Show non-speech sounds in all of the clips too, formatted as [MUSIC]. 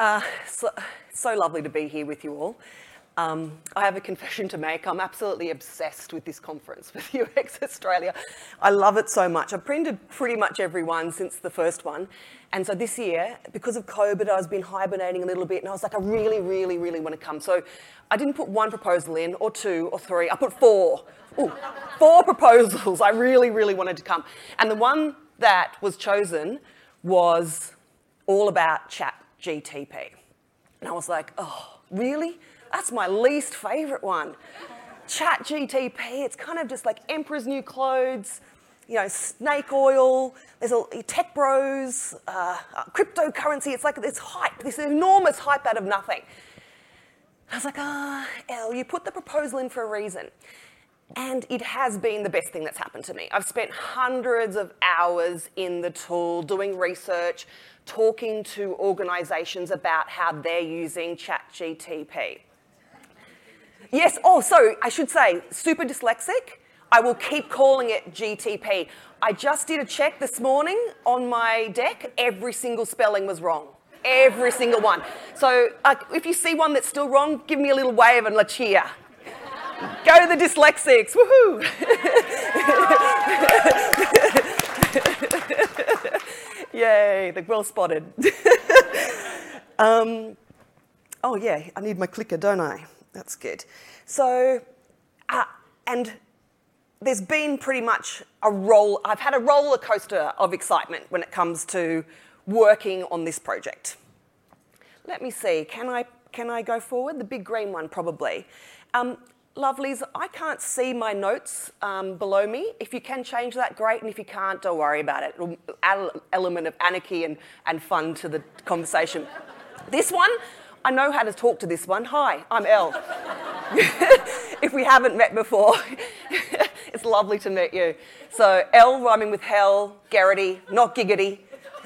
Uh, so, so lovely to be here with you all. Um, I have a confession to make. I'm absolutely obsessed with this conference with [LAUGHS] UX Australia. I love it so much. I've printed pretty much every one since the first one. And so this year, because of COVID, I've been hibernating a little bit and I was like, I really, really, really want to come. So I didn't put one proposal in, or two, or three. I put four. Ooh, four [LAUGHS] proposals. I really, really wanted to come. And the one that was chosen was all about chat GTP. And I was like, oh, really? That's my least favourite one. Chat GTP, it's kind of just like Emperor's New Clothes, you know, snake oil, there's a tech bros, uh, uh, cryptocurrency. It's like this hype, this enormous hype out of nothing. I was like, ah, oh, Elle, you put the proposal in for a reason. And it has been the best thing that's happened to me. I've spent hundreds of hours in the tool doing research, talking to organisations about how they're using ChatGTP. Yes, oh, so I should say, super dyslexic. I will keep calling it GTP. I just did a check this morning on my deck. Every single spelling was wrong. Every single one. So uh, if you see one that's still wrong, give me a little wave and let's cheer. Go to the dyslexics. Woohoo! Yay, the well spotted. um, oh, yeah, I need my clicker, don't I? That's good. So, uh, and there's been pretty much a roll, I've had a roller coaster of excitement when it comes to working on this project. Let me see, can I, can I go forward? The big green one, probably. Um, lovelies, I can't see my notes um, below me. If you can change that, great. And if you can't, don't worry about it. It'll add an element of anarchy and, and fun to the conversation. this one, I know how to talk to this one. Hi, I'm Elle. [LAUGHS] if we haven't met before, [LAUGHS] it's lovely to meet you. So, Elle rhyming with hell, Geraghty, not giggity. [LAUGHS]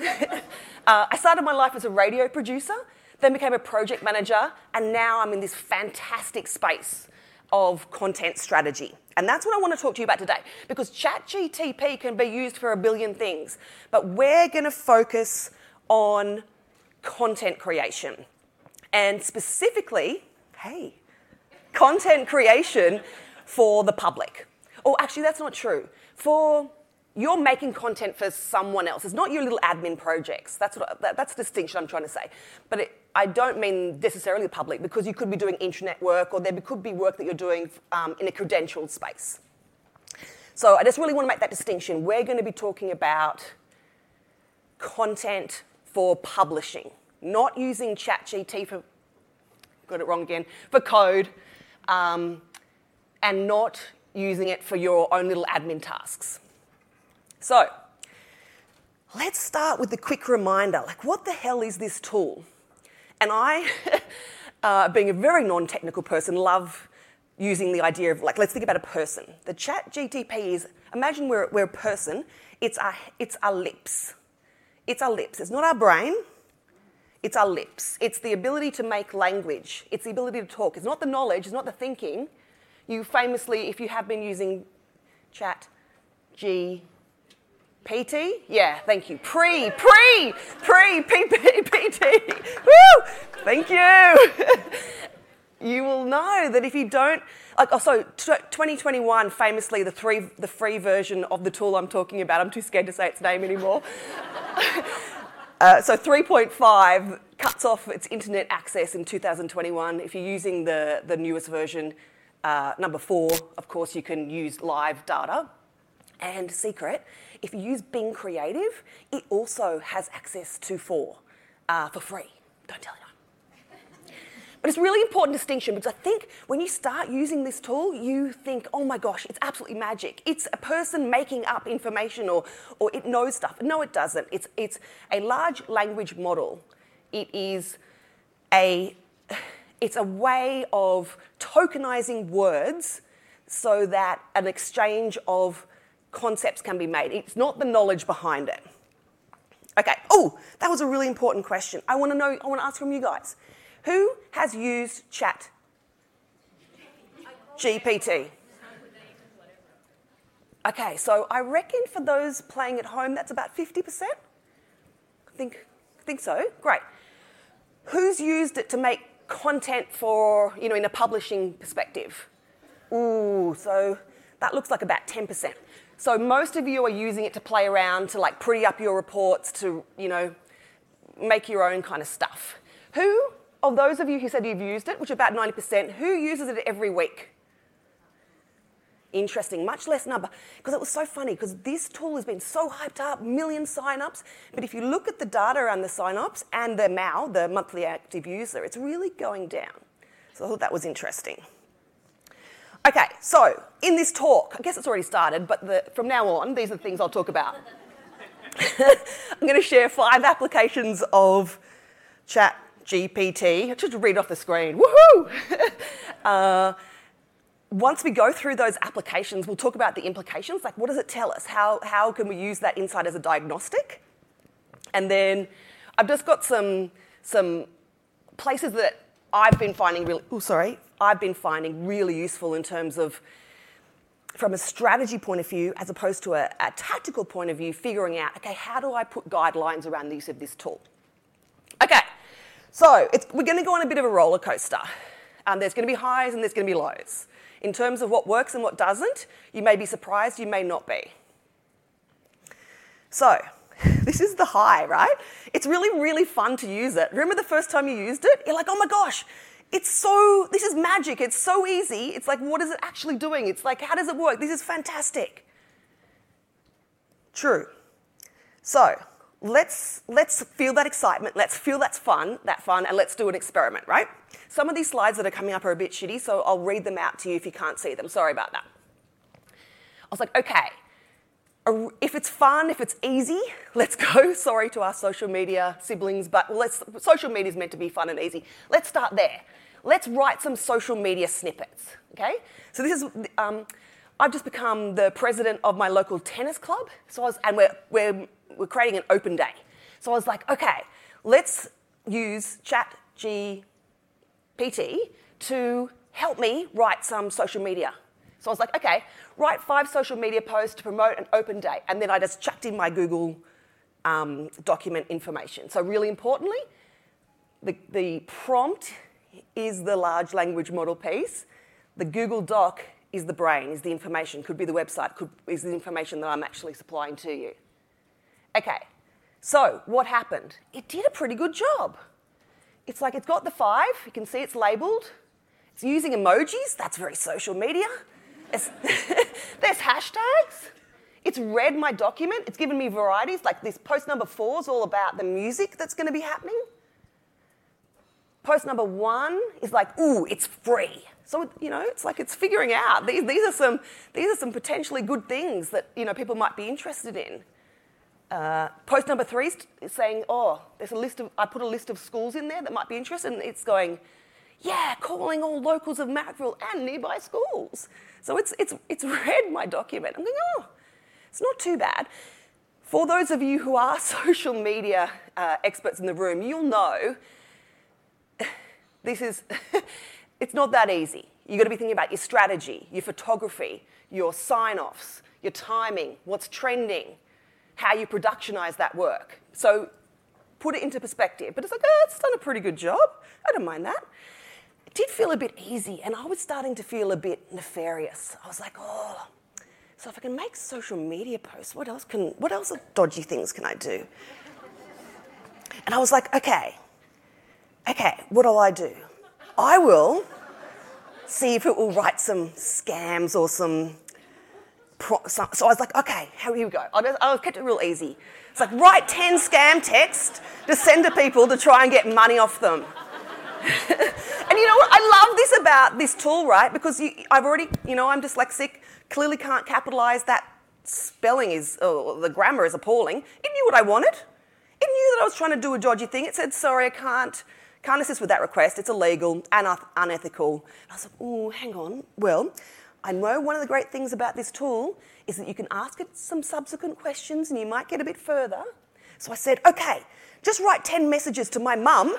uh, I started my life as a radio producer, then became a project manager, and now I'm in this fantastic space of content strategy. And that's what I want to talk to you about today because ChatGTP can be used for a billion things, but we're going to focus on content creation. And specifically, hey, content creation for the public. Oh, actually, that's not true. For you're making content for someone else. It's not your little admin projects. That's what that, that's the distinction I'm trying to say. But it, I don't mean necessarily public because you could be doing intranet work or there could be work that you're doing um, in a credentialed space. So I just really want to make that distinction. We're going to be talking about content for publishing, not using ChatGPT for got it wrong again for code, um, and not using it for your own little admin tasks. So, let's start with the quick reminder like, what the hell is this tool? And I, [LAUGHS] uh, being a very non technical person, love using the idea of like, let's think about a person. The chat GTP is imagine we're, we're a person, it's our, it's our lips. It's our lips. It's not our brain, it's our lips. It's the ability to make language, it's the ability to talk. It's not the knowledge, it's not the thinking. You famously, if you have been using chat G PT? Yeah, thank you. Pre, pre, pre, PP, PT. [LAUGHS] Woo! Thank you. [LAUGHS] you will know that if you don't, like, oh, so 2021, famously, the, three, the free version of the tool I'm talking about, I'm too scared to say its name anymore. [LAUGHS] uh, so 3.5 cuts off its internet access in 2021. If you're using the, the newest version, uh, number four, of course, you can use live data. And secret, if you use Bing Creative, it also has access to four uh, for free. Don't tell anyone. But it's a really important distinction because I think when you start using this tool, you think, oh my gosh, it's absolutely magic. It's a person making up information or, or it knows stuff. No, it doesn't. It's, it's a large language model. It is a, it's a way of tokenizing words so that an exchange of concepts can be made. It's not the knowledge behind it. Okay, oh, that was a really important question. I want to know, I want to ask from you guys. Who has used chat GPT? Okay, so I reckon for those playing at home, that's about 50%. I think, I think so. Great. Who's used it to make content for, you know, in a publishing perspective? Ooh, so that looks like about 10%. So most of you are using it to play around, to like pretty up your reports, to, you know, make your own kind of stuff. Who of those of you who said you've used it, which are about 90%, who uses it every week? Interesting, much less number. Because it was so funny, because this tool has been so hyped up, million signups. But if you look at the data around the signups and the MAU, the monthly active user, it's really going down. So I thought that was interesting. Okay, so in this talk, I guess it's already started, but the, from now on, these are the things I'll talk about. [LAUGHS] I'm going to share five applications of Chat GPT. Just read off the screen. Woohoo! [LAUGHS] uh, once we go through those applications, we'll talk about the implications. Like, what does it tell us? How, how can we use that insight as a diagnostic? And then I've just got some, some places that I've been finding really, oh, sorry, I've been finding really useful in terms of, from a strategy point of view, as opposed to a, a tactical point of view, figuring out, okay, how do I put guidelines around the use of this tool? Okay, so we're going to go on a bit of a roller coaster. Um, there's going to be highs and there's going to be lows. In terms of what works and what doesn't, you may be surprised, you may not be. So, [LAUGHS] this is the high, right? It's really, really fun to use it. Remember the first time you used it? You're like, oh my gosh, it's so, this is magic. It's so easy. It's like, what is it actually doing? It's like, how does it work? This is fantastic. True. So, let's, let's feel that excitement, let's feel that's fun, that fun, and let's do an experiment, right? Some of these slides that are coming up are a bit shitty, so I'll read them out to you if you can't see them. Sorry about that. I was like, okay, if it's fun, if it's easy, [LAUGHS] let's go. [LAUGHS] Sorry to our social media siblings, but let's, social media is meant to be fun and easy. Let's start there. Let's write some social media snippets, okay? So this is, um, I've just become the president of my local tennis club, so I was, and we're, we're we're creating an open day. So I was like, okay, let's use Chat GPT to help me write some social media. So I was like, okay, write five social media posts to promote an open day. And then I just chucked in my Google um, document information. So, really importantly, the, the prompt is the large language model piece. The Google Doc is the brain, is the information, could be the website, could, is the information that I'm actually supplying to you. Okay, so what happened? It did a pretty good job. It's like it's got the five, you can see it's labeled. It's using emojis, that's very social media. [LAUGHS] there's hashtags. It's read my document, it's given me varieties, like this post number four is all about the music that's going to be happening. Post number one is like, ooh, it's free. So you know, it's like it's figuring out these, these are some these are some potentially good things that you know people might be interested in. Uh, post number three is saying, oh, there's a list of, I put a list of schools in there that might be interested, and it's going, yeah, calling all locals of Marrickville and nearby schools. So it's, it's, it's [LAUGHS] read my document. I'm going, oh, it's not too bad. For those of you who are [LAUGHS] social media uh, experts in the room, you'll know this is, [LAUGHS] it's not that easy. You've got to be thinking about your strategy, your photography, your sign offs, your timing, what's trending, how you productionize that work. So put it into perspective. But it's like, oh, it's done a pretty good job. I don't mind that. Did feel a bit easy, and I was starting to feel a bit nefarious. I was like, oh, so if I can make social media posts, what else can what else dodgy things can I do? And I was like, okay, okay, what'll I do? I will see if it will write some scams or some so, so I was like, okay, here we go. I, just, I kept it real easy. It's like, write 10 scam texts to send to people to try and get money off them. [LAUGHS] and you know what? I love this about this tool, right? Because you, I've already, you know, I'm dyslexic, clearly can't capitalize. That spelling is, oh, the grammar is appalling. It knew what I wanted. It knew that I was trying to do a dodgy thing. It said, sorry, I can't, can't assist with that request. It's illegal and unethical. And I was like, oh, hang on. Well, I know one of the great things about this tool is that you can ask it some subsequent questions and you might get a bit further. So I said, okay, just write 10 messages to my mum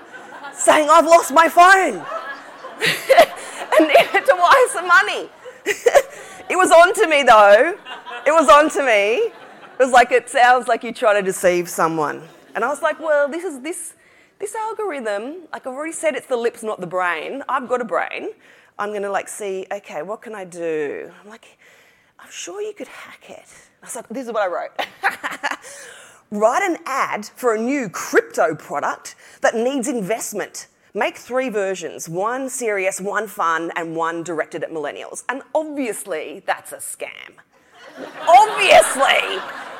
saying I've lost my phone [LAUGHS] and need to wire some money. [LAUGHS] it was on to me though. It was on to me. It was like, it sounds like you try to deceive someone. And I was like, well, this is this this algorithm, like I've already said, it's the lips, not the brain. I've got a brain. I'm to like see, okay, what can I do? I'm like, I'm sure you could hack it. I was like, this is what I wrote. [LAUGHS] Write an ad for a new crypto product that needs investment. Make three versions one serious, one fun, and one directed at millennials. And obviously, that's a scam. obviously!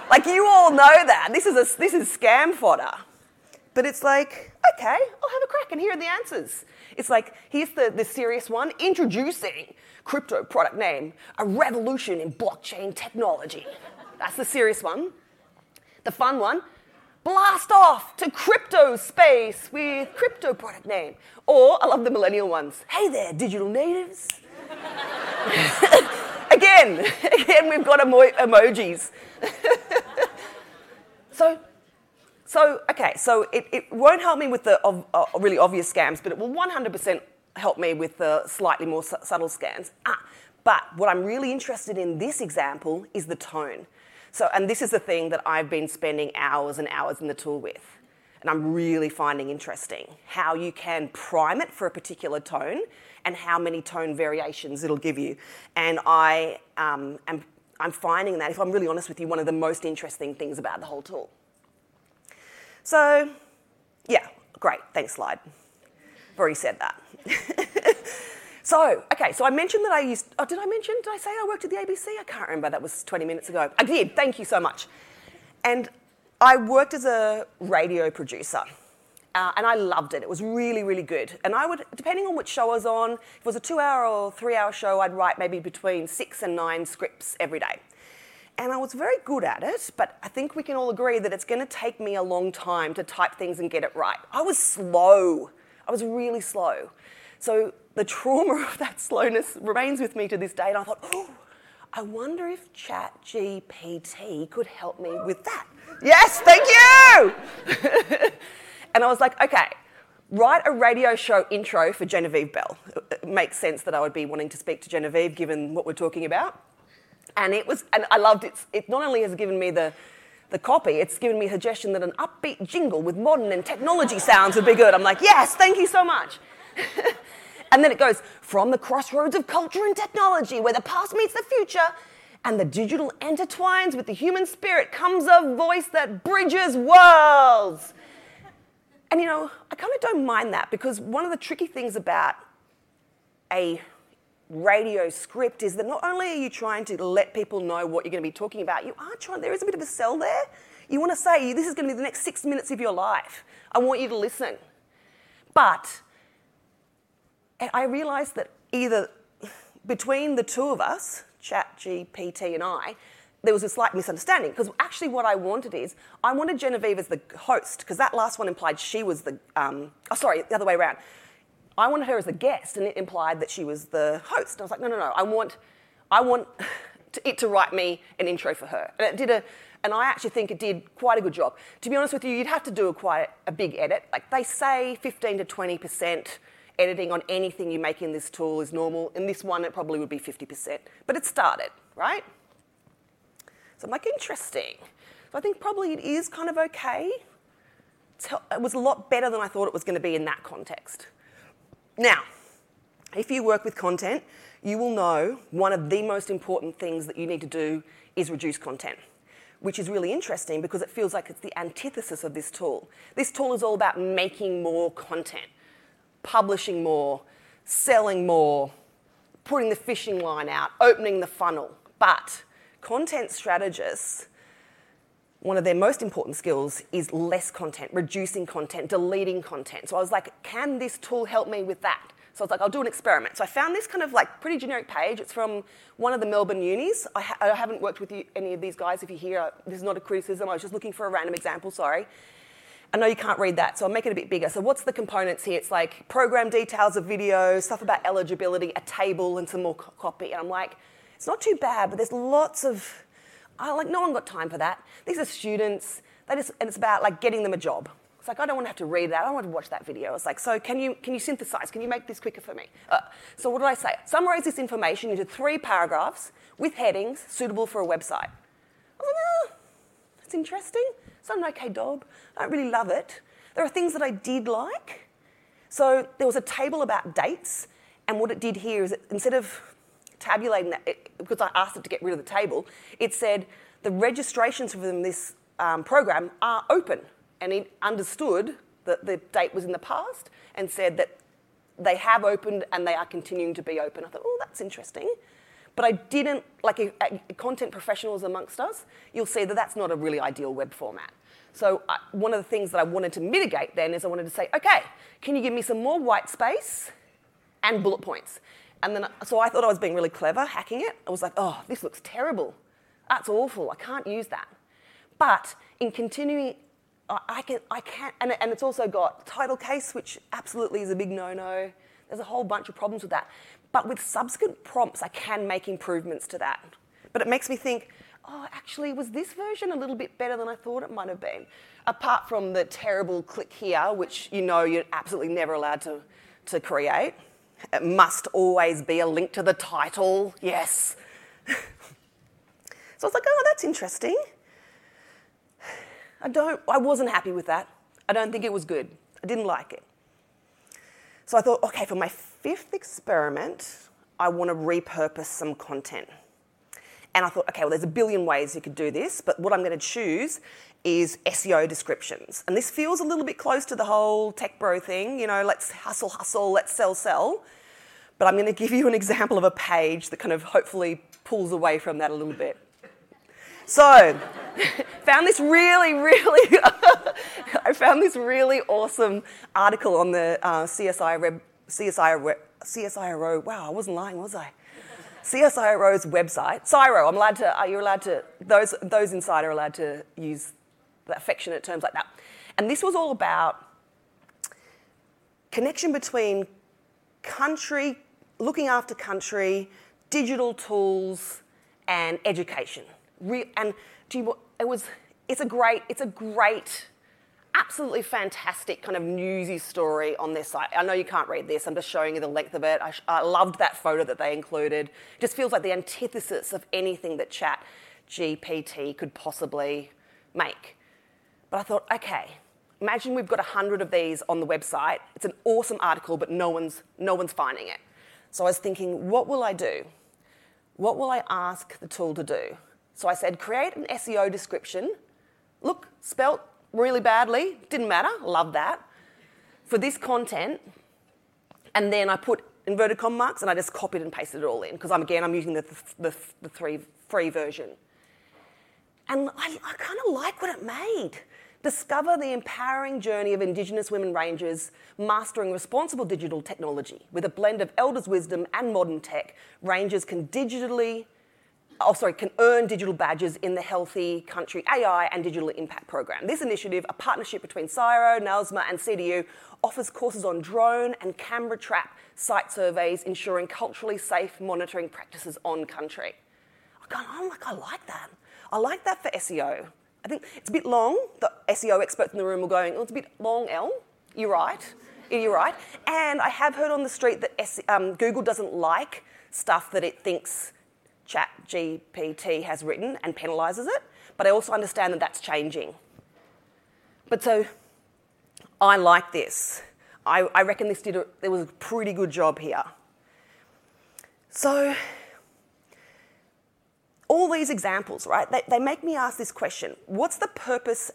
Like, you all know that. This is, a, this is scam fodder. But it's like, okay, I'll have a crack, and here are the answers. It's like, here's the, the serious one introducing crypto product name, a revolution in blockchain technology. That's the serious one. The fun one, blast off to crypto space with crypto product name. Or I love the millennial ones. Hey there, digital natives. [LAUGHS] again, [LAUGHS] again, we've got emo- emojis. [LAUGHS] so, so okay, so it, it won't help me with the ov- uh, really obvious scams, but it will 100% help me with the slightly more su- subtle scams. Ah, but what I'm really interested in this example is the tone. So, and this is the thing that I've been spending hours and hours in the tool with. And I'm really finding interesting how you can prime it for a particular tone and how many tone variations it'll give you. And I um, am I'm finding that, if I'm really honest with you, one of the most interesting things about the whole tool. So, yeah, great, thanks, slide. I've already said that. [LAUGHS] So, okay, so I mentioned that I used, oh, did I mention, did I say I worked at the ABC? I can't remember, that was 20 minutes ago. I did, thank you so much. And I worked as a radio producer. Uh, and I loved it. It was really, really good. And I would, depending on which show I was on, if it was a two hour or three hour show, I'd write maybe between six and nine scripts every day. And I was very good at it, but I think we can all agree that it's going to take me a long time to type things and get it right. I was slow. I was really slow. So the trauma [LAUGHS] of that slowness remains with me to this day. And I thought, oh, I wonder if ChatGPT could help me with that. Yes, thank you. [LAUGHS] and I was like, okay, write a radio show intro for Genevieve Bell. It makes sense that I would be wanting to speak to Genevieve given what we're talking about. And it was, and I loved it. It not only has given me the the copy, it's given me a suggestion that an upbeat jingle with modern and technology sounds would be good. I'm like, yes, thank you so much. [LAUGHS] And then it goes from the crossroads of culture and technology, where the past meets the future, and the digital intertwines with the human spirit, comes a voice that bridges worlds. And you know, I kind of don't mind that because one of the tricky things about a radio script is that not only are you trying to let people know what you're going to be talking about, you are trying, there is a bit of a sell there. You want to say, this is going to be the next six minutes of your life. I want you to listen. But I realised that either between the two of us, ChatGPT and I, there was a slight misunderstanding because actually what I wanted is I wanted Genevieve as the host because that last one implied she was the um, oh sorry the other way around. I wanted her as the guest and it implied that she was the host. And I was like no no no I want I want it to write me an intro for her and it did a and I actually think it did quite a good job. To be honest with you, you'd have to do a quite a big edit. Like they say, 15 to 20 percent editing on anything you make in this tool is normal. In this one, it probably would be 50%. But it started, right? So I'm like, interesting. So I think probably it is kind of okay. It was a lot better than I thought it was going to be in that context. Now, if you work with content, you will know one of the most important things that you need to do is reduce content, which is really interesting because it feels like it's the antithesis of this tool. This tool is all about making more content publishing more, selling more, putting the fishing line out, opening the funnel. But content strategists, one of their most important skills is less content, reducing content, deleting content. So I was like, can this tool help me with that? So I was like, I'll do an experiment. So I found this kind of like pretty generic page. It's from one of the Melbourne unis. I, ha- I haven't worked with you, any of these guys. If you hear, uh, this is not a criticism. I was just looking for a random example, sorry. I know you can't read that, so I'll make it a bit bigger. So what's the components here? It's like program details of video, stuff about eligibility, a table, and some more copy. And I'm like, it's not too bad, but there's lots of, I like, no one got time for that. These are students, they just, and it's about like getting them a job. It's like, I don't want to have to read that. I don't want to watch that video. It's like, so can you, can you synthesize? Can you make this quicker for me? Uh, so what did I say? Summarize this information into three paragraphs with headings suitable for a website. I was like, oh, that's interesting. It's not an okay job. I don't really love it. There are things that I did like. So there was a table about dates, and what it did here is it, instead of tabulating that, it, because I asked it to get rid of the table, it said the registrations for this um, program are open. And it understood that the date was in the past and said that they have opened and they are continuing to be open. I thought, oh, that's interesting. But I didn't, like a uh, content professionals amongst us, you'll see that that's not a really ideal web format. So I, one of the things that I wanted to mitigate then is I wanted to say, okay, can you give me some more white space and bullet points? And then, uh, so I thought I was being really clever hacking it. I was like, oh, this looks terrible. That's awful. I can't use that. But in continuing, I can, I can't, and, and it's also got title case, which absolutely is a big no-no. There's a whole bunch of problems with that. But with subsequent prompts, I can make improvements to that. But it makes me think, oh, actually, was this version a little bit better than I thought it might have been? Apart from the terrible click here, which you know you're absolutely never allowed to, to create. It must always be a link to the title, yes. [LAUGHS] so I was like, oh, that's interesting. I don't, I wasn't happy with that. I don't think it was good. I didn't like it. So I thought, okay, for my fifth experiment, I want to repurpose some content. And I thought, okay, well, there's a billion ways you could do this, but what I'm going to choose is SEO descriptions. And this feels a little bit close to the whole tech bro thing, you know, let's hustle, hustle, let's sell, sell. But I'm going to give you an example of a page that kind of hopefully pulls away from that a little bit. So, [LAUGHS] found this really, really, [LAUGHS] I found this really awesome article on the uh, CSI web, CSI, CSIRO. Wow, I wasn't lying, was I? CSIRO's website. CSIRO, I'm allowed to, are you allowed to, those, those inside are allowed to use affectionate terms like that. And this was all about connection between country, looking after country, digital tools, and education. Re- and do you, it was, it's a great, it's a great, absolutely fantastic kind of newsy story on their site. I know you can't read this. I'm just showing you the length of it. I, I loved that photo that they included. It just feels like the antithesis of anything that Chat GPT could possibly make. But I thought, okay, imagine we've got 100 of these on the website. It's an awesome article, but no one's, no one's finding it. So I was thinking, what will I do? What will I ask the tool to do? So I said, create an SEO description. Look, spelt really badly, didn't matter, love that. For this content, and then I put inverted comma marks and I just copied and pasted it all in because I'm again I'm using the, the, the three free version. And I, I kind of like what it made. Discover the empowering journey of Indigenous women rangers mastering responsible digital technology. With a blend of elders' wisdom and modern tech, rangers can digitally oh, sorry, can earn digital badges in the Healthy Country AI and Digital Impact Program. This initiative, a partnership between CSIRO, NAILSMA, and CDU, offers courses on drone and camera trap site surveys, ensuring culturally safe monitoring practices on country. I'm like, I like that. I like that for SEO. I think it's a bit long. The SEO experts in the room are going, oh, it's a bit long, Elle. You're right. You're right. And I have heard on the street that um, Google doesn't like stuff that it thinks ChatGPT has written and penalises it, but I also understand that that's changing. But so I like this. I, I reckon this did a, there was a pretty good job here. So all these examples, right, they, they make me ask this question what's the purpose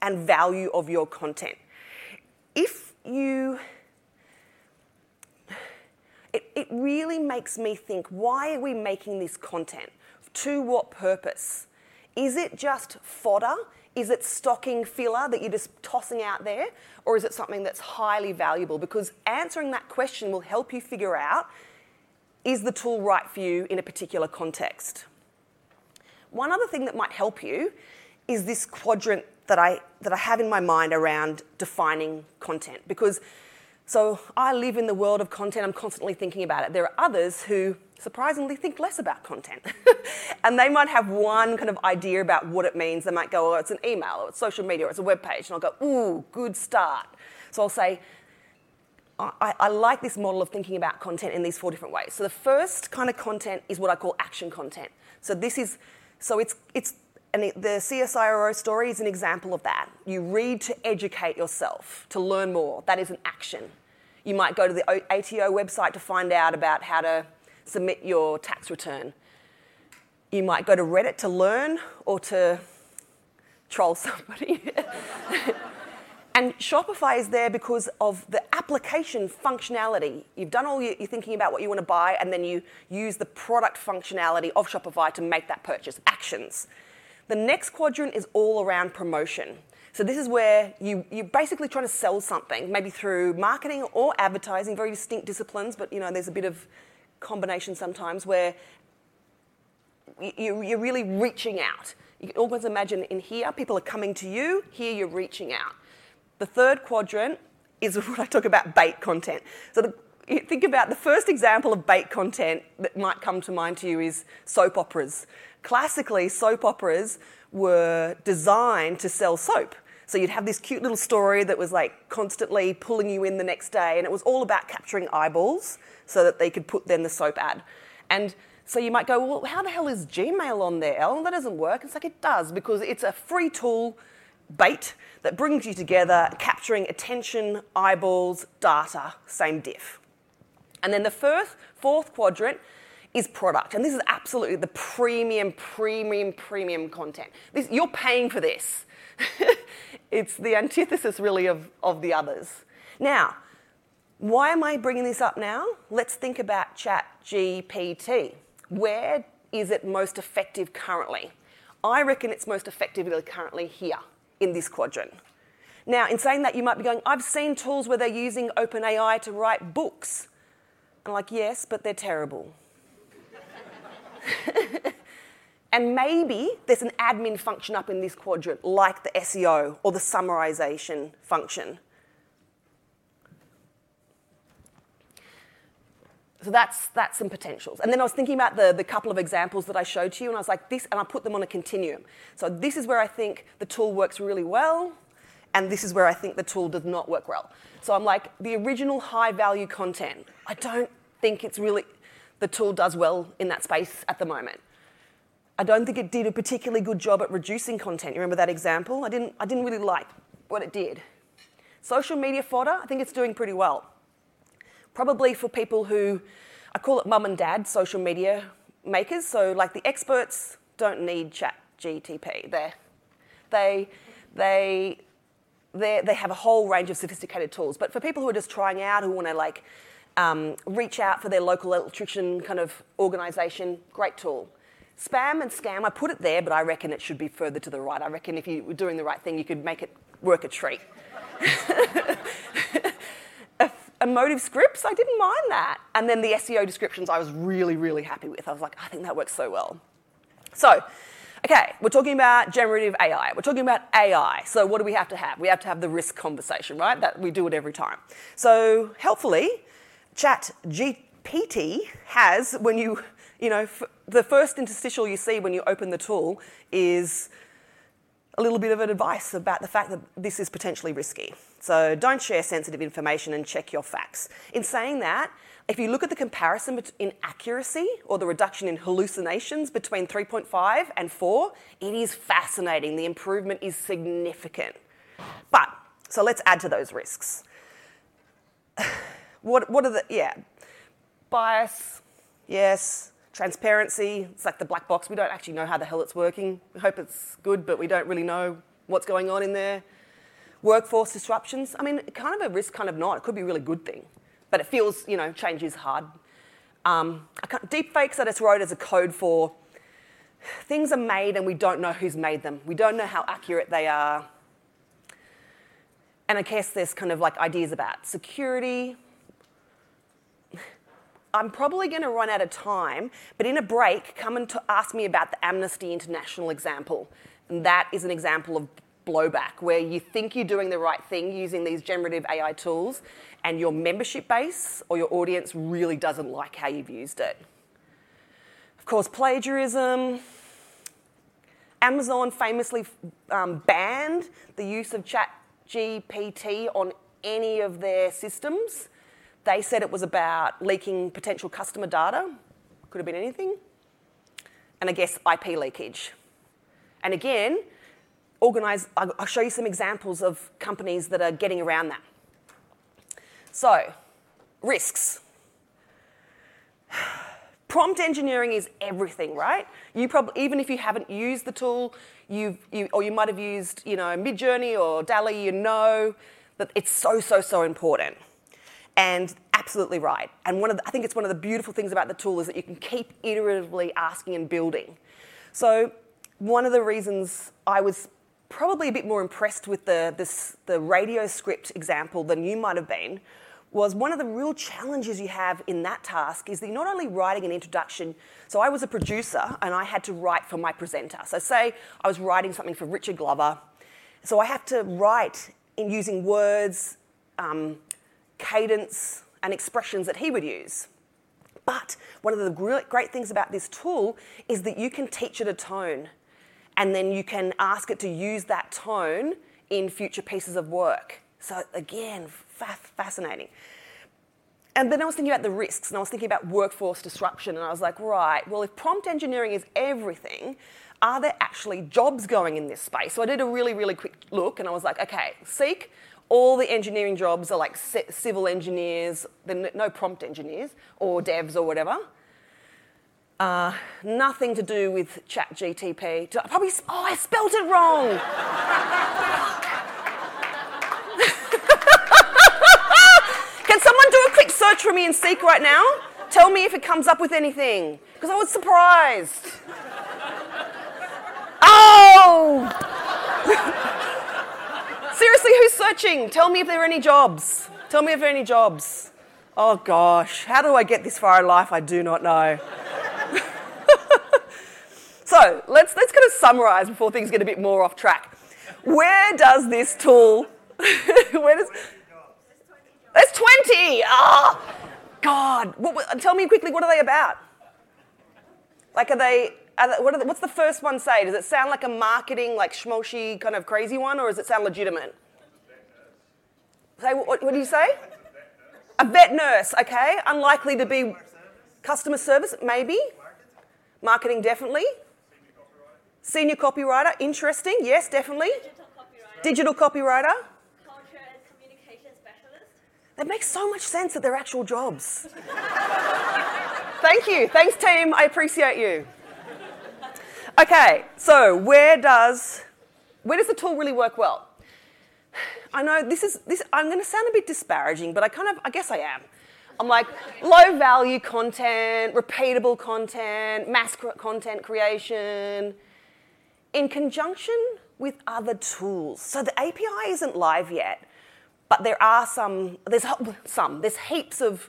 and value of your content? If you it, it really makes me think why are we making this content? To what purpose? Is it just fodder? Is it stocking filler that you're just tossing out there? Or is it something that's highly valuable? Because answering that question will help you figure out is the tool right for you in a particular context? One other thing that might help you is this quadrant that I, that I have in my mind around defining content. Because so I live in the world of content, I'm constantly thinking about it. There are others who surprisingly think less about content. [LAUGHS] and they might have one kind of idea about what it means. They might go, oh, it's an email, or it's social media, or it's a web page. And I'll go, ooh, good start. So I'll say, I, I, like this model of thinking about content in these four different ways. So the first kind of content is what I call action content. So this is, so it's, it's and the, CSIRO story is an example of that. You read to educate yourself, to learn more. That is an action. You might go to the ATO website to find out about how to submit your tax return. You might go to Reddit to learn or to troll somebody. [LAUGHS] and Shopify is there because of the application functionality. You've done all your, you're thinking about what you want to buy, and then you use the product functionality of Shopify to make that purchase. Actions. The next quadrant is all around promotion. So this is where you, you're basically trying to sell something, maybe through marketing or advertising, very distinct disciplines, but you know, there's a bit of combination sometimes where you, you're really reaching out. You can always imagine in here, people are coming to you, here you're reaching out. The third quadrant is [LAUGHS] what I talk about bait content. So the, think about the first example of bait content that might come to mind to you is soap operas. Classically, soap operas were designed to sell soap. So you'd have this cute little story that was like constantly pulling you in the next day, and it was all about capturing eyeballs so that they could put then the soap ad. And so you might go, well, how the hell is Gmail on there, Ellen? That doesn't work. It's like it does because it's a free tool bait that brings you together, capturing attention, eyeballs, data, same diff. And then the first, fourth quadrant is product. And this is absolutely the premium, premium, premium content. This, you're paying for this. [LAUGHS] it's the antithesis, really, of, of the others. Now, why am I bringing this up now? Let's think about Chat GPT. Where is it most effective currently? I reckon it's most effective currently here in this quadrant. Now, in saying that, you might be going, I've seen tools where they're using OpenAI to write books. I'm like, yes, but they're terrible. [LAUGHS] And maybe there's an admin function up in this quadrant, like the SEO or the summarization function. So that's, that's some potentials. And then I was thinking about the, the couple of examples that I showed to you, and I was like, this, and I put them on a continuum. So this is where I think the tool works really well, and this is where I think the tool does not work well. So I'm like, the original high value content, I don't think it's really, the tool does well in that space at the moment. I don't think it did a particularly good job at reducing content. You remember that example? I didn't, I didn't really like what it did. Social media fodder, I think it's doing pretty well. Probably for people who, I call it mum and dad social media makers. So, like the experts don't need chat GTP. They're, they, they, they, they have a whole range of sophisticated tools. But for people who are just trying out, who want to like um, reach out for their local electrician kind of organisation, great tool. Spam and scam, I put it there, but I reckon it should be further to the right. I reckon if you were doing the right thing, you could make it work a treat. [LAUGHS] emotive scripts, I didn't mind that. And then the SEO descriptions, I was really, really happy with. I was like, I think that works so well. So, okay, we're talking about generative AI. We're talking about AI. So, what do we have to have? We have to have the risk conversation, right? That we do it every time. So, helpfully, Chat GPT has, when you you know, the first interstitial you see when you open the tool is a little bit of an advice about the fact that this is potentially risky. So don't share sensitive information and check your facts. In saying that, if you look at the comparison in accuracy or the reduction in hallucinations between 3.5 and 4, it is fascinating. The improvement is significant. But, so let's add to those risks. What, what are the, yeah, bias, yes, Transparency, it's like the black box. We don't actually know how the hell it's working. We hope it's good, but we don't really know what's going on in there. Workforce disruptions, I mean, kind of a risk, kind of not. It could be a really good thing, but it feels, you know, change is hard. Um, deep fakes I just wrote as a code for things are made and we don't know who's made them. We don't know how accurate they are. And I guess there's kind of like ideas about security, I'm probably going to run out of time, but in a break, come and t- ask me about the Amnesty International example. And that is an example of blowback where you think you're doing the right thing using these generative AI tools, and your membership base or your audience really doesn't like how you've used it. Of course, plagiarism. Amazon famously um, banned the use of ChatGPT on any of their systems they said it was about leaking potential customer data. Could have been anything. And I guess IP leakage. And again, organize, I'll show you some examples of companies that are getting around that. So, risks. [SIGHS] Prompt engineering is everything, right? You probably, even if you haven't used the tool, you've, you, or you might have used, you know, Midjourney or DALL-E, you know that it's so, so, so important. And absolutely right. And one of the, I think it's one of the beautiful things about the tool is that you can keep iteratively asking and building. So one of the reasons I was probably a bit more impressed with the, this, the radio script example than you might have been was one of the real challenges you have in that task is that you're not only writing an introduction. So I was a producer and I had to write for my presenter. So say I was writing something for Richard Glover. So I have to write in using words, um, cadence, and expressions that he would use. But one of the great things about this tool is that you can teach it a tone and then you can ask it to use that tone in future pieces of work. So again, fascinating. And then I was thinking about the risks and I was thinking about workforce disruption and I was like, right, well, if prompt engineering is everything, are there actually jobs going in this space? So I did a really, really quick look and I was like, okay, Seek, all the engineering jobs are like civil engineers, no prompt engineers or devs or whatever. Uh, nothing to do with Chat GTP. Probably, oh, I spelt it wrong. [LAUGHS] Can someone do a quick search for me in Seek right now? Tell me if it comes up with anything, because I was surprised. [LAUGHS] Oh! Seriously, who's searching? Tell me if there are any jobs. Tell me if there are any jobs. Oh gosh, how do I get this far in life? I do not know. [LAUGHS] So let's, let's kind of summarize before things get a bit more off track. Where does this tool, [LAUGHS] where does, there's 20. Oh, God. What, tell me quickly, what are they about? Like, are they, are they, what they, what's the first one say? Does it sound like a marketing, like schmoshy kind of crazy one, or does it sound legitimate? Say, what, what do you say? A vet nurse, okay. Unlikely to be customer service, maybe. Marketing, definitely. Senior copywriter, interesting, yes, definitely. Digital copywriter. That makes so much sense that they're actual jobs. [LAUGHS] Thank you. Thanks, team. I appreciate you. Okay, so where does where does the tool really work well? I know this is this. I'm going to sound a bit disparaging, but I kind of I guess I am. I'm like low value content, repeatable content, mass content creation in conjunction with other tools. So the API isn't live yet, but there are some, there's some, there's heaps of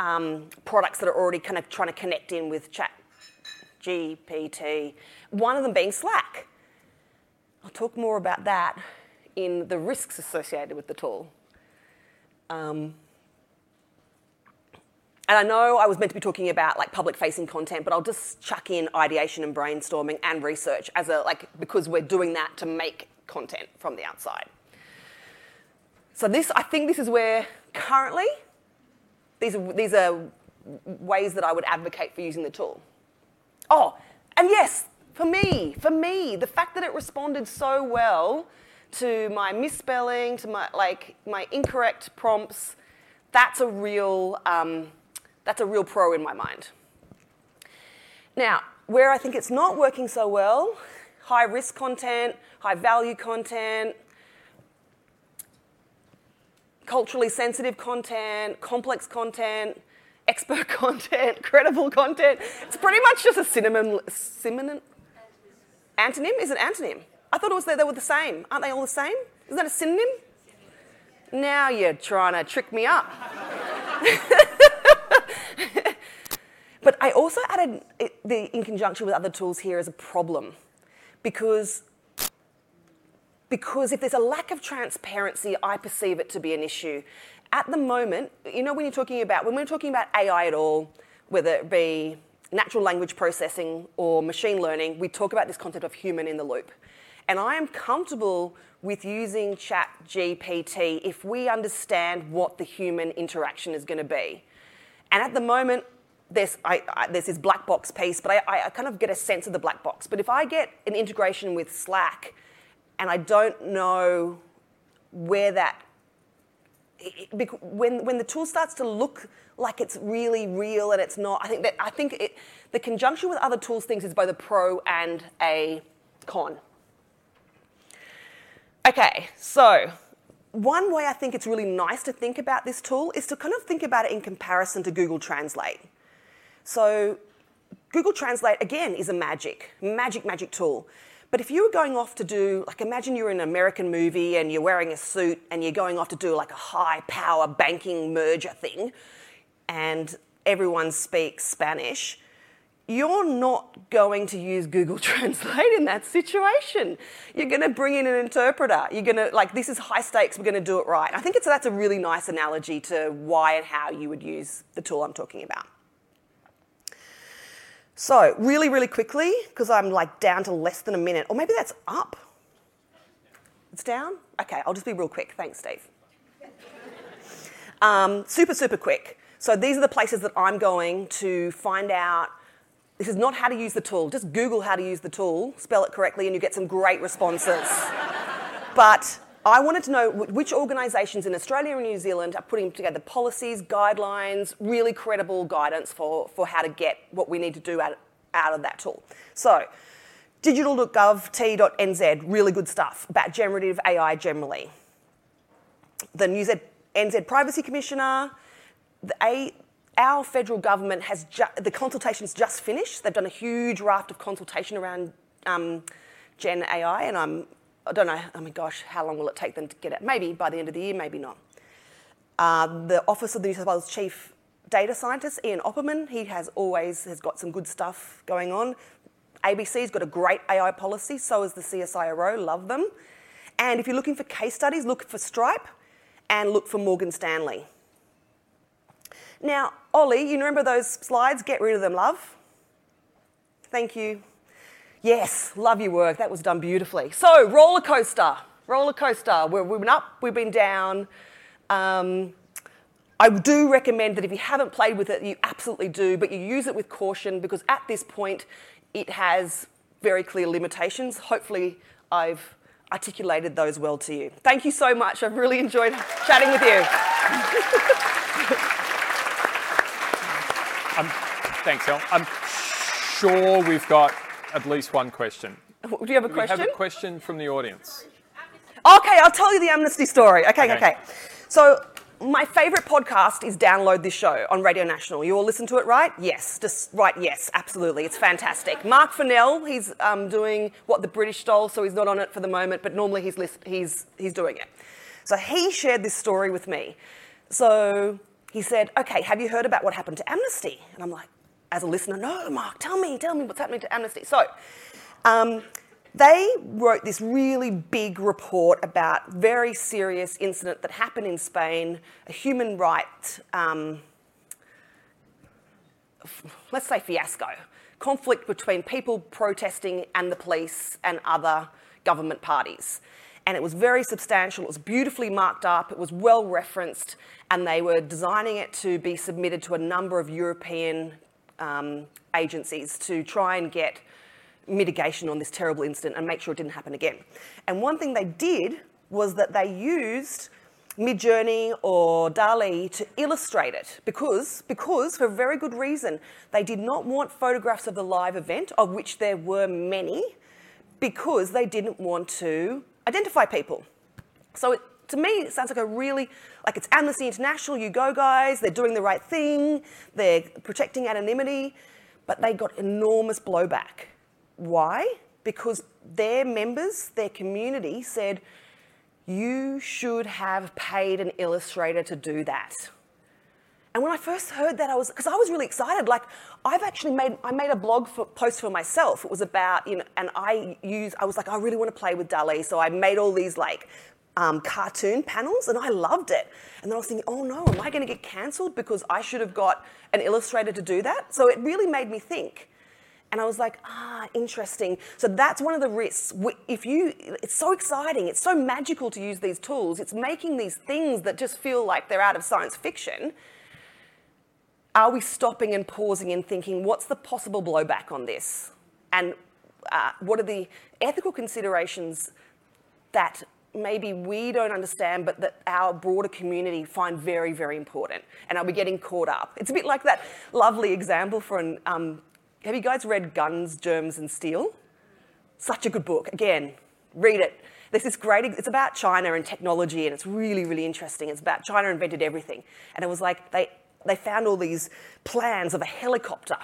um, products that are already kind of trying to connect in with Chat GPT, one of them being Slack. I'll talk more about that in the risks associated with the tool. Um, and I know I was meant to be talking about like public facing content, but I'll just chuck in ideation and brainstorming and research as a like because we're doing that to make content from the outside. So this I think this is where currently these are, these are ways that I would advocate for using the tool. Oh, and yes, for me, for me, the fact that it responded so well to my misspelling, to my like my incorrect prompts, that's a real um, that's a real pro in my mind. Now, where I think it's not working so well, high risk content, high value content, culturally sensitive content, complex content, expert [LAUGHS] content, credible content. It's pretty much just a synonym. synonym antonym? Is it antonym? I thought it was that they were the same. Aren't they all the same? Isn't that a synonym? Now you're trying to trick me up. [LAUGHS] but I also added the, in conjunction with other tools here as a problem because, because if there's a lack of transparency, I perceive it to be an issue. At the moment, you know, when you're talking about, when we're talking about AI at all, whether it be natural language processing or machine learning, we talk about this concept of human in the loop. And I am comfortable with using Chat GPT if we understand what the human interaction is going to be. And at the moment, there's, I, I, there's this black box piece, but I, I kind of get a sense of the black box. But if I get an integration with Slack and I don't know where that, when, when the tool starts to look like it's really real and it's not, I think that I think it, the conjunction with other tools things is both a pro and a con. Okay, so one way I think it's really nice to think about this tool is to kind of think about it in comparison to Google Translate. So Google Translate, again, is a magic, magic, magic tool. But if you were going off to do, like, imagine you're in an American movie and you're wearing a suit and you're going off to do like a high power banking merger thing and everyone speaks Spanish, you're not going to use Google [LAUGHS] Translate in that situation. You're going to bring in an interpreter. You're going to, like, this is high stakes, we're going to do it right. I think it's, that's a really nice analogy to why and how you would use the tool I'm talking about. So, really, really quickly, because I'm like down to less than a minute, or maybe that's up. It's down? Okay, I'll just be real quick. Thanks, Steve. [LAUGHS] Um, super, super quick. So, these are the places that I'm going to find out this is not how to use the tool. Just Google how to use the tool, spell it correctly, and you get some great responses. [LAUGHS] but I wanted to know which organisations in Australia and New Zealand are putting together policies, guidelines, really credible guidance for, for how to get what we need to do out, out of that tool. So, digital.govt.nz, really good stuff about generative AI generally. The New Z- NZ Privacy Commissioner, the A, our federal government has ju- the consultation's just finished. They've done a huge raft of consultation around um, Gen AI, and I'm I don't know. Oh my gosh, how long will it take them to get it? Maybe by the end of the year, maybe not. Uh, the Office of the New South Wales Chief Data Scientist, Ian Oppermann, he has always has got some good stuff going on. ABC's got a great AI policy, so is the CSIRO, love them. And if you're looking for case studies, look for Stripe and look for Morgan Stanley. Now, Ollie, you remember those slides? Get rid of them, love. Thank you. Yes, love your work. That was done beautifully. So, roller coaster. Roller coaster. We've been up, we've been down. Um, I do recommend that if you haven't played with it, you absolutely do, but you use it with caution because at this point it has very clear limitations. Hopefully, I've articulated those well to you. Thank you so much. I've really enjoyed chatting with you. Um, thanks, Hel. I'm sure we've got at least one question. Do you have a question? We have a question from the audience. Okay, I'll tell you the amnesty story. Okay, okay. Okay. So, my favourite podcast is Download This Show on Radio National. You all listen to it, right? Yes, just right, yes, absolutely. It's fantastic. Mark Fennell, he's um, doing what the British stole, so he's not on it for the moment, but normally he's, list- he's, he's doing it. So, he shared this story with me. So, he said, Okay, have you heard about what happened to Amnesty? And I'm like, as a listener, no, Mark, tell me, tell me what's happening to Amnesty. So, um, they wrote this really big report about very serious incident that happened in Spain, a human rights, um, let's say fiasco, conflict between people protesting and the police and other government parties. And it was very substantial, it was beautifully marked up, it was well referenced, and they were designing it to be submitted to a number of European um, agencies to try and get mitigation on this terrible incident and make sure it didn't happen again. And one thing they did was that they used Midjourney or DALL-E to illustrate it because, because, for very good reason, they did not want photographs of the live event, of which there were many, because they didn't want to identify people. So it, to me, it sounds like a really, like it's Amnesty International, you go guys, they're doing the right thing, they're protecting anonymity, but they got enormous blowback. Why? Because their members, their community said, you should have paid an illustrator to do that. And when I first heard that, I was because I was really excited. Like I've actually made I made a blog for, post for myself. It was about you know, and I use I was like I really want to play with DALL-E, so I made all these like um, cartoon panels, and I loved it. And then I was thinking, oh no, am I going to get cancelled because I should have got an illustrator to do that? So it really made me think. And I was like, ah, interesting. So that's one of the risks. If you, it's so exciting, it's so magical to use these tools. It's making these things that just feel like they're out of science fiction are we stopping and pausing and thinking, what's the possible blowback on this? And uh, what are the ethical considerations that maybe we don't understand, but that our broader community find very, very important? And are we getting caught up? It's a bit like that lovely example for an. Um, have you guys read Guns, Germs, and Steel? Such a good book. Again, read it. There's this great, it's about China and technology, and it's really, really interesting. It's about China invented everything. And it was like they they found all these plans of a helicopter.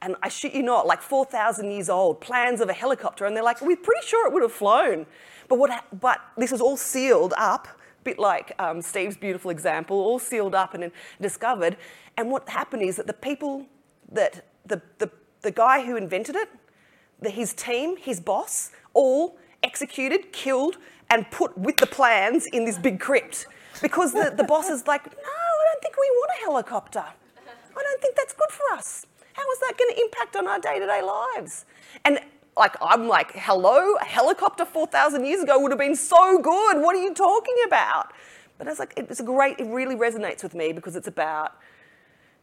And I shit you not, like 4,000 years old, plans of a helicopter. And they're like, we're pretty sure it would have flown. But, what, but this was all sealed up, a bit like um, Steve's beautiful example, all sealed up and discovered. And what happened is that the people, that the, the, the guy who invented it, the, his team, his boss, all executed, killed, and put with the plans in this big crypt. Because the, the boss is like, no, I don't think we want a helicopter. I don't think that's good for us. How is that going to impact on our day to day lives? And like, I'm like, hello, a helicopter 4,000 years ago would have been so good. What are you talking about? But it's like, it's great, it really resonates with me because it's about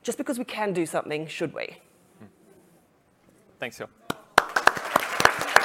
just because we can do something, should we? Hmm. Thanks, Hill.